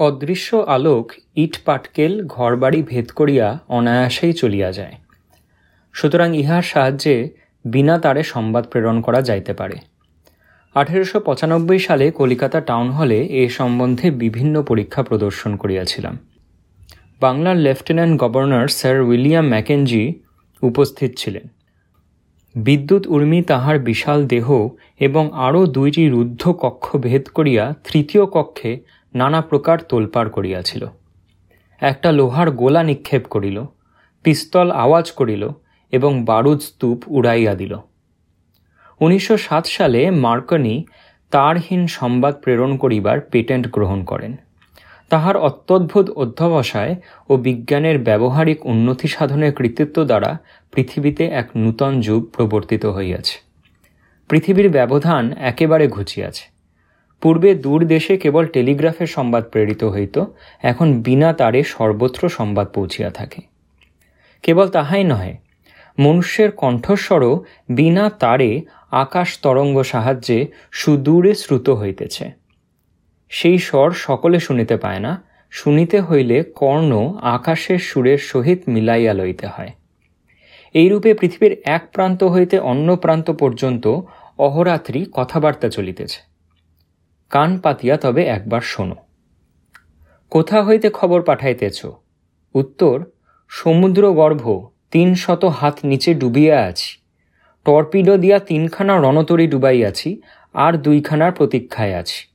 অদৃশ্য আলোক ইট পাটকেল ঘরবাড়ি ভেদ করিয়া অনায়াসেই চলিয়া যায়। সুতরাং ইহার সাহায্যে বিনা তারে সংবাদ প্রেরণ করা যাইতে পারে। আঠেরোশো পঁচানব্বই সালে কলিকাতা টাউন হলে এ সম্বন্ধে বিভিন্ন পরীক্ষা প্রদর্শন করিয়াছিলাম। বাংলার lieutenant governor sir William Mackenzie উপস্থিত ছিলেন। বিদ্যুৎ উর্মি তাহার বিশাল দেহ এবং আরও দুইটি রুদ্ধ কক্ষ ভেদ করিয়া তৃতীয় কক্ষে নানা প্রকার তোলপাড় করিয়াছিল। একটা লোহার গোলা নিক্ষেপ করিল, পিস্তল আওয়াজ করিল এবং বারুদ স্তূপ উড়াইয়া দিল। উনিশশো সাত সালে মার্কনি তারহীন সংবাদ প্রেরণ করিবার পেটেন্ট গ্রহণ করেন। তাহার অত্যদ্ভুত অধ্যবসায় ও বিজ্ঞানের ব্যবহারিক উন্নতি সাধনের কৃতিত্ব দ্বারা পৃথিবীতে এক নূতন যুগ প্রবর্তিত হইয়াছে। পৃথিবীর ব্যবধান একেবারে ঘুচিয়াছে। পূর্বে দূর দেশে কেবল টেলিগ্রাফের সংবাদ প্রেরিত হইত, এখন বিনা তারে সর্বত্র সংবাদ পৌঁছিয়া থাকে। কেবল তাহাই নহে, মনুষ্যের কণ্ঠস্বরও বিনা তারে আকাশ তরঙ্গ সাহায্যে সুদূরে শ্রুত হইতেছে। সেই স্বর সকলে শুনিতে পায় না, শুনিতে হইলে কর্ণ আকাশের সুরের সহিত মিলাইয়া লইতে হয়। এইরূপে পৃথিবীর এক প্রান্ত হইতে অন্য প্রান্ত পর্যন্ত অহরাত্রি কথাবার্তা চলিতেছে। কান পাতিয়া তবে একবার শোনো। কোথা হইতে খবর পাঠাইতেছ? উত্তর সমুদ্র গর্ভ তিন শত হাত নিচে ডুবিয়া আছি। টর্পিডো দিয়া তিনখানা রণতরী ডুবাইয়াছি, আর দুইখানার প্রতীক্ষায় আছি।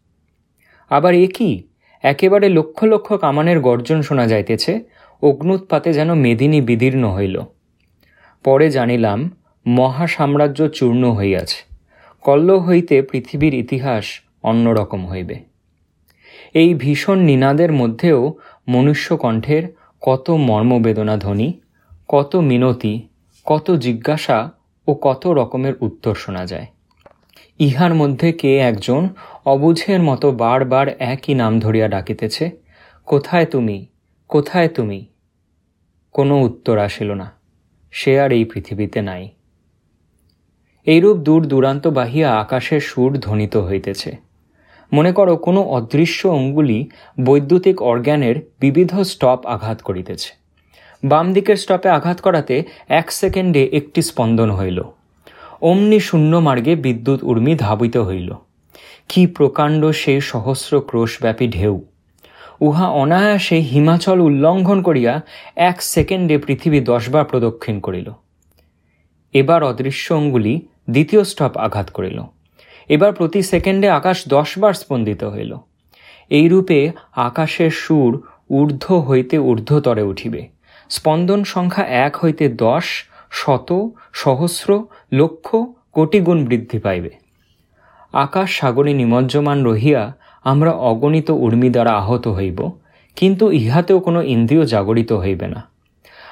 আবার এ কি? একেবারে লক্ষ লক্ষ কামানের গর্জন শোনা যাইতেছে, অগ্নুৎপাতে যেন মেদিনী বিদীর্ণ হইল। পরে জানিলাম, মহাসাম্রাজ্য চূর্ণ হইয়াছে। কল্ল হইতে পৃথিবীর ইতিহাস অন্যরকম হইবে। এই ভীষণ নিনাদের মধ্যেও মনুষ্য কণ্ঠের কত মর্মবেদনা ধ্বনি, কত মিনতি, কত জিজ্ঞাসা ও কত রকমের উত্তর শোনা যায়। ইহার মধ্যে কে একজন অবুঝের মতো বারবার একই নাম ধরিয়া ডাকিতেছে, কোথায় তুমি? কোথায় তুমি? কোনো উত্তর আসিল না, সে আর এই পৃথিবীতে নাই। এইরূপ দূর দূরান্ত বাহিয়া আকাশের সুর ধ্বনিত হইতেছে। মনে করো কোনো অদৃশ্য অঙ্গুলি বৈদ্যুতিক অর্গ্যানের বিবিধ স্টপ আঘাত করিতেছে। বাম দিকের স্টপে আঘাত করাতে এক সেকেন্ডে একটি স্পন্দন হইল। অমনি শূন্য মার্গে বিদ্যুৎ উর্মি ধাবিত হইল। কি প্রকাণ্ড সেই সহস্র ক্রোশব্যাপী ঢেউ। উহা অনায়াসে হিমাচল উল্লঙ্ঘন করিয়া এক সেকেন্ডে পৃথিবী দশবার প্রদক্ষিণ করিল। এবার অদৃশ্য অঙ্গুলি দ্বিতীয় স্টপ আঘাত করিল। এবার প্রতি সেকেন্ডে আকাশ দশবার স্পন্দিত হইল। এইরূপে আকাশের সুর ঊর্ধ্ব হইতে ঊর্ধ্বতরে উঠিবে। স্পন্দন সংখ্যা এক হইতে দশ, শত, সহস্র, লক্ষ, কোটি গুণ বৃদ্ধি পাইবে। আকাশ সাগরে নিমজ্জমান রহিয়া আমরা অগণিত উর্মি দ্বারা আহত হইব, কিন্তু ইহাতেও কোনো ইন্দ্রিয় জাগরিত হইবে না।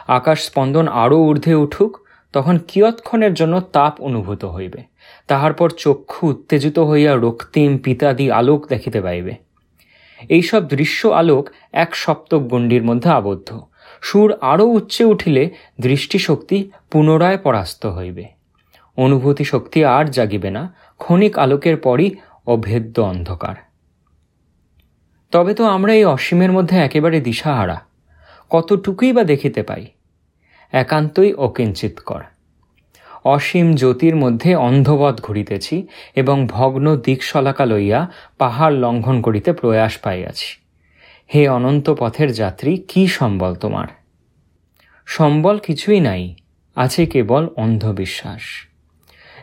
আকাশ স্পন্দন আরও ঊর্ধ্বে উঠুক, তখন কিয়ৎক্ষণের জন্য তাপ অনুভূত হইবে। তাহার পর চক্ষু উত্তেজিত হইয়া রক্তিম পিতাদি আলোক দেখিতে পাইবে। এইসব দৃশ্য আলোক এক সপ্তক গণ্ডির মধ্যে আবদ্ধ। সুর আরও উচ্চে উঠিলে দৃষ্টিশক্তি পুনরায় পরাস্ত হইবে। অনুভূতি শক্তি আর জাগিবে না, ক্ষণিক আলোকের পরই অভেদ্য অন্ধকার। তবে তো আমরা এই অসীমের মধ্যে একেবারে দিশাহারা, কতটুকুই বা দেখিতে পাই, একান্তই অকিঞ্চিতকর। অসীম জ্যোতির মধ্যে অন্ধবধ ঘুরিতেছি এবং ভগ্ন দিকশলাকা লইয়া পাহাড় লঙ্ঘন করিতে প্রয়াস পাইয়াছি। হে অনন্ত পথের যাত্রী, কি সম্বল তোমার? সম্বল কিছুই নাই, আছে কেবল অন্ধবিশ্বাস।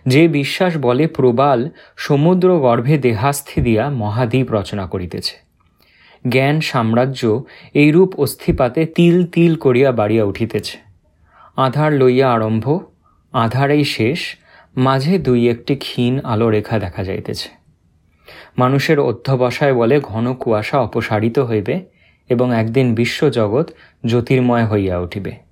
যে বিশ্বাস বলে প্রবাল সমুদ্র গর্ভে দেহাস্থি দিয়া মহাদ্বীপ রচনা করিতেছে। জ্ঞান সাম্রাজ্য এইরূপ অস্থিপাতে তিল তিল করিয়া বাড়িয়া উঠিতেছে। আধার লইয়া আরম্ভ আধারেই শেষ, মাঝে দুই একটি ক্ষীণ আলো রেখা দেখা যাইতেছে। মানুষের অধ্যবসায় বলে ঘন কুয়াশা অপসারিত হইবে এবং একদিন বিশ্বজগৎ জ্যোতির্ময় হইয়া উঠিবে।